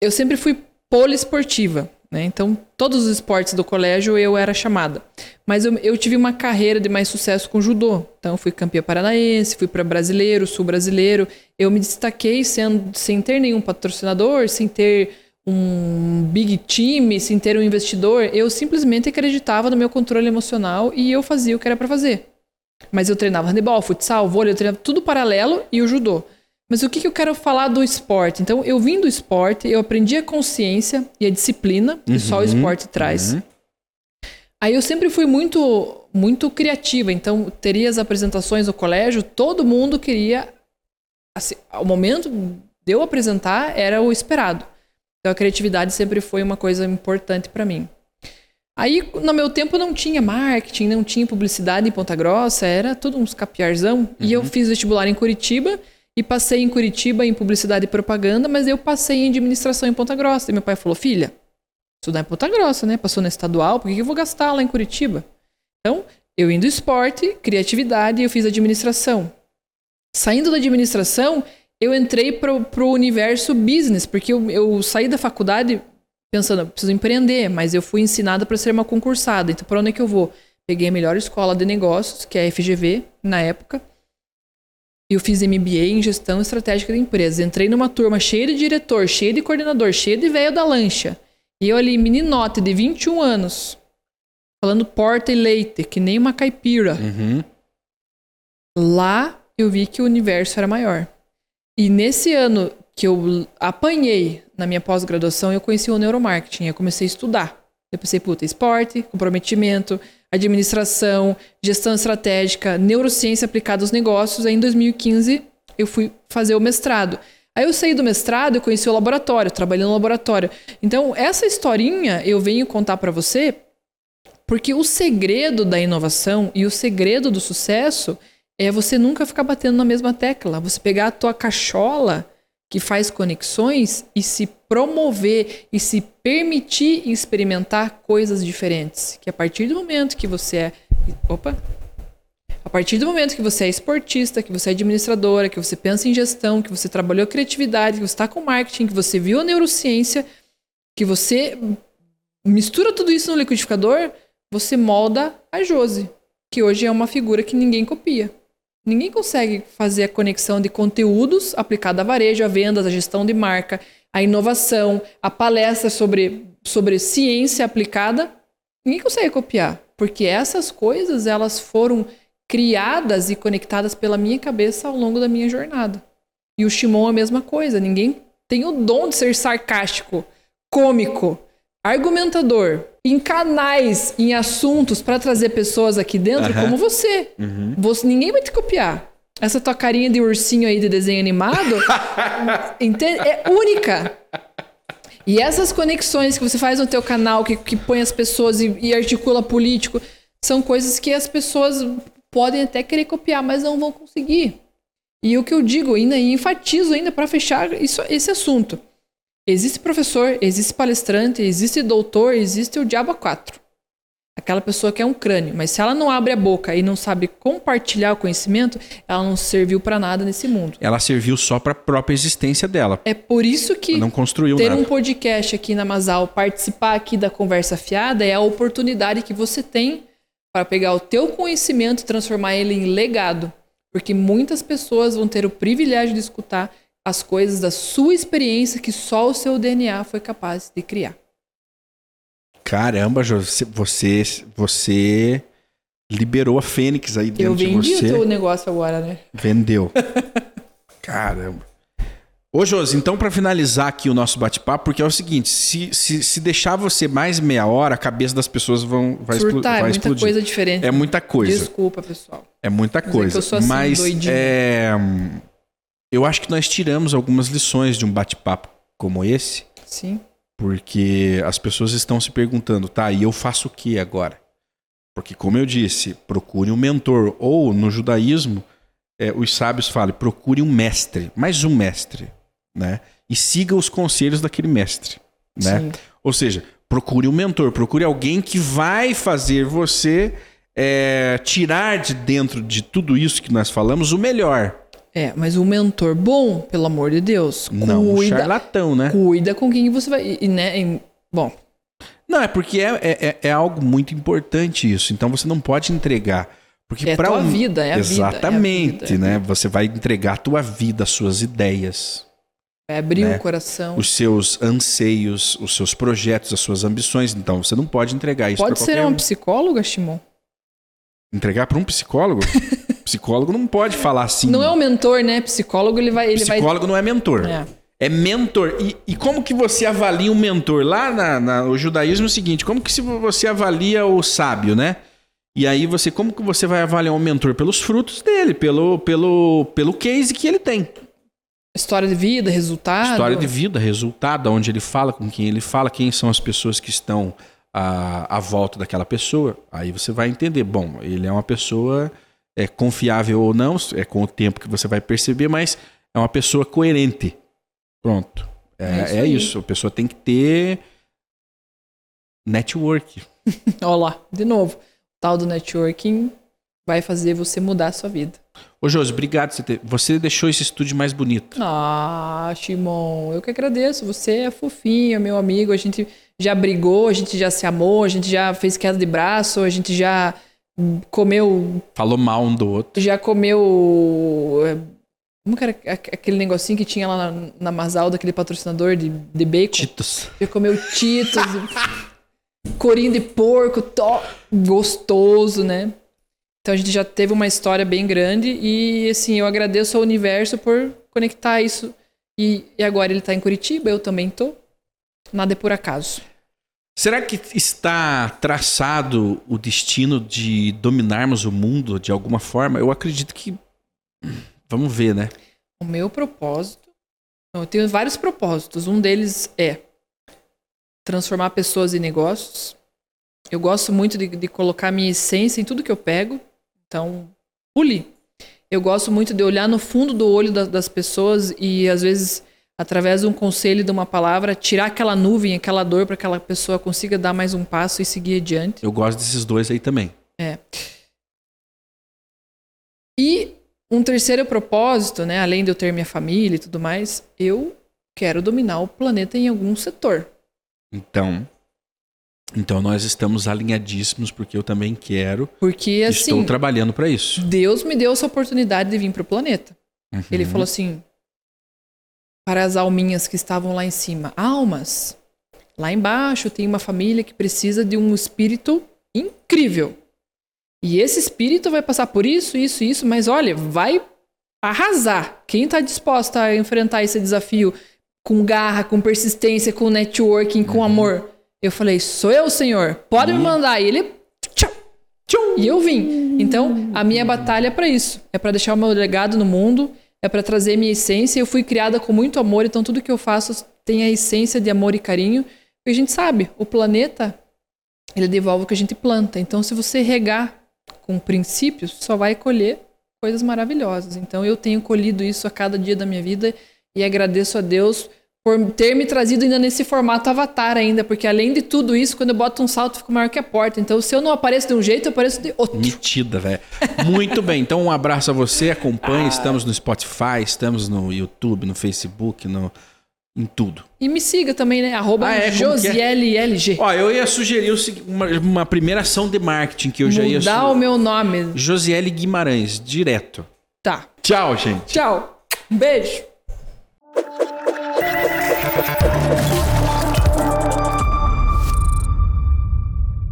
eu sempre fui poliesportiva, né? Então, todos os esportes do colégio eu era chamada. Mas eu, eu tive uma carreira de mais sucesso com judô. Então, eu fui campeã paranaense, fui para brasileiro, sul brasileiro. Eu me destaquei sendo, sem ter nenhum patrocinador, sem ter um big time, sem ter um investidor, eu simplesmente acreditava no meu controle emocional e eu fazia o que era para fazer. Mas eu treinava handebol, futsal, vôlei, eu treinava tudo paralelo e o judô. Mas o que, que eu quero falar do esporte? Então, eu vim do esporte, eu aprendi a consciência e a disciplina que só o esporte traz. uhum. Aí eu sempre fui muito muito criativa, então teria as apresentações no colégio, todo mundo queria assim, o momento de eu apresentar era o esperado. Então a criatividade sempre foi uma coisa importante para mim. Aí no meu tempo não tinha marketing, não tinha publicidade em Ponta Grossa, era tudo uns capiarzão. E eu fiz vestibular em Curitiba e passei em Curitiba em publicidade e propaganda, mas eu passei em administração em Ponta Grossa. E meu pai falou: "Filha, estudar em Ponta Grossa, né? Passou na estadual, por que eu vou gastar lá em Curitiba? Então, eu indo esporte, criatividade, eu fiz administração. Saindo da administração, eu entrei pro, pro universo business, porque eu, eu saí da faculdade pensando, eu preciso empreender, mas eu fui ensinada para ser uma concursada. Então, para onde é que eu vou? Peguei a melhor escola de negócios, que é a FGV, na época. E eu fiz MBA em gestão estratégica de empresas. Entrei numa turma cheia de diretor, cheia de coordenador, cheia de velho da lancha. E eu ali, meninote de 21 anos, falando porta e leite, que nem uma caipira. Uhum. Lá eu vi que o universo era maior. E nesse ano que eu apanhei na minha pós-graduação, eu conheci o neuromarketing. Eu comecei a estudar. Eu pensei, puta, esporte, comprometimento, administração, gestão estratégica, neurociência aplicada aos negócios. Aí em 2015 eu fui fazer o mestrado. Aí eu saí do mestrado, eu conheci o laboratório, trabalhei no laboratório. Então, essa historinha eu venho contar para você porque o segredo da inovação e o segredo do sucesso é você nunca ficar batendo na mesma tecla. Você pegar a tua cachola que faz conexões e se promover e se permitir experimentar coisas diferentes. Que a partir do momento que você é. Opa! A partir do momento que você é esportista, que você é administradora, que você pensa em gestão, que você trabalhou criatividade, que você está com marketing, que você viu a neurociência, que você mistura tudo isso no liquidificador, você molda a Josi, que hoje é uma figura que ninguém copia. Ninguém consegue fazer a conexão de conteúdos aplicada a varejo, a vendas, a gestão de marca, a inovação, a palestra sobre, sobre ciência aplicada. Ninguém consegue copiar, porque essas coisas elas foram criadas e conectadas pela minha cabeça ao longo da minha jornada. E o Shimon é a mesma coisa. Ninguém tem o dom de ser sarcástico, cômico, argumentador, em canais, em assuntos para trazer pessoas aqui dentro Aham. como você. você. Ninguém vai te copiar. Essa tua carinha de ursinho aí de desenho animado *laughs* é única. E essas conexões que você faz no teu canal, que, que põe as pessoas e, e articula político, são coisas que as pessoas podem até querer copiar, mas não vão conseguir. E o que eu digo ainda, e enfatizo ainda para fechar isso, esse assunto. Existe professor, existe palestrante, existe doutor, existe o diabo a quatro. Aquela pessoa que é um crânio, mas se ela não abre a boca e não sabe compartilhar o conhecimento, ela não serviu para nada nesse mundo. Ela serviu só para a própria existência dela. É por isso que Não construiu ter nada. um podcast aqui na Masal, participar aqui da conversa fiada é a oportunidade que você tem para pegar o teu conhecimento e transformar ele em legado, porque muitas pessoas vão ter o privilégio de escutar as coisas da sua experiência que só o seu DNA foi capaz de criar. Caramba, Jô, você, você, você liberou a Fênix aí dentro Eu de vendi o você. teu negócio agora, né? Vendeu. *laughs* Caramba. Ô, Josi, então para finalizar aqui o nosso bate-papo, porque é o seguinte, se, se, se deixar você mais meia hora, a cabeça das pessoas vão, vai, Surtar, é vai muita explodir. coisa diferente. É muita coisa. Desculpa, pessoal. É muita Mas é coisa. que eu sou assim, Mas doidinha. é, eu acho que nós tiramos algumas lições de um bate-papo como esse, Sim. porque as pessoas estão se perguntando, tá, e eu faço o que agora? Porque, como eu disse, procure um mentor. Ou, no judaísmo, é, os sábios falam, procure um mestre, mais um mestre, né? E siga os conselhos daquele mestre, né? Sim. Ou seja, procure um mentor, procure alguém que vai fazer você é, tirar de dentro de tudo isso que nós falamos o melhor. É, mas um mentor bom, pelo amor de Deus, Não um cuida, charlatão, né? cuida com quem você vai. E, né, e- bom, Não, é porque é, é, é- é algo muito importante isso. Então você não pode entregar. Porque É a pra tua um- vida, é a vida, é a Exatamente, vida. né? Você vai entregar a tua vida, as suas ideias. Vai abrir Né? o coração. os seus anseios, os seus projetos, as suas ambições. Então você não pode entregar isso Pode para ser uma um. psicóloga, Shimon? Entregar para um psicólogo? *laughs* psicólogo não pode falar assim. Não é um mentor, né? Psicólogo, ele vai. Ele psicólogo não é mentor. vai... É. É mentor. E, e como que você avalia um mentor? Lá na, na- no judaísmo é o seguinte, como que se você avalia o sábio, né? E aí você, como que você vai avaliar um mentor? Pelos frutos dele, pelo, pelo, pelo case que ele tem. História de vida, resultado. História de vida, resultado, onde ele fala, com quem ele fala, quem são as pessoas que estão à, à volta daquela pessoa. Aí você vai entender, bom, ele é uma pessoa é, confiável ou não, é com o tempo que você vai perceber, mas é uma pessoa coerente. Pronto. É É, isso é isso. A pessoa tem que ter network. *laughs* Olha lá, de novo. O tal do networking vai fazer você mudar a sua vida. Ô, Josi, obrigado. Você, ter- você deixou esse estúdio mais bonito. Ah, Shimon, eu que agradeço. Você é fofinho, meu amigo. A gente já brigou, a gente já se amou, a gente já fez queda de braço, a gente já comeu. Falou mal um do outro. Já comeu. é, Como que era aque- aquele negocinho que tinha lá na, na Masal, daquele patrocinador de, de bacon? Titos. Já comeu Titos, *laughs* corinho de porco, tó, gostoso, né? Então a gente já teve uma história bem grande e assim, eu agradeço ao universo por conectar isso. E, e agora ele tá em Curitiba, eu também tô. Nada é por acaso. Será que está traçado o destino de dominarmos o mundo de alguma forma? Eu acredito que. Vamos ver, né? O meu propósito. Eu tenho vários propósitos. Um deles é transformar pessoas em negócios. Eu gosto muito de, de colocar minha essência em tudo que eu pego. Então, puli. Eu gosto muito de olhar no fundo do olho da- das pessoas e, às vezes, através de um conselho, de uma palavra, tirar aquela nuvem, aquela dor para que aquela pessoa consiga dar mais um passo e seguir adiante. Eu gosto desses dois aí também. E um terceiro propósito, né, além de eu ter minha família e tudo mais, eu quero dominar o planeta em algum setor. Então. Então nós estamos alinhadíssimos, porque eu também quero. Porque, assim, estou trabalhando para isso. Deus me deu essa oportunidade de vir para o planeta. Uhum. Ele falou assim: para as alminhas que estavam lá em cima, almas, lá embaixo tem uma família que precisa de um espírito incrível. E esse espírito vai passar por isso, isso, isso, mas olha, vai arrasar. Quem está disposto a enfrentar esse desafio com garra, com persistência, com networking, com amor? Eu falei: sou eu, Senhor. Pode me E- mandar. E ele. tchau, tchum, e eu vim. Então, a minha batalha é para isso. É para deixar o meu legado no mundo, é para trazer minha essência. Eu fui criada com muito amor, então tudo que eu faço tem a essência de amor e carinho. E a gente sabe, o planeta, ele devolve o que a gente planta. Então, se você regar com princípios, só vai colher coisas maravilhosas. Então, eu tenho colhido isso a cada dia da minha vida e agradeço a Deus por ter me trazido ainda nesse formato avatar ainda, porque além de tudo isso, quando eu boto um salto, eu fico maior que a porta. Então, se eu não apareço de um jeito, eu apareço de outro. Metida, velho. Muito bem. Então, um abraço a você. Acompanhe. Estamos no Spotify, estamos no YouTube, no Facebook, no... em tudo. E me siga também, né? Arroba Ah, é? É? JosielLG. Ó, eu ia sugerir uma, uma primeira ação de marketing que eu já ia Mudar o meu nome. Josiele Guimarães, direto. Tá. Tchau, gente. Tchau. Um beijo.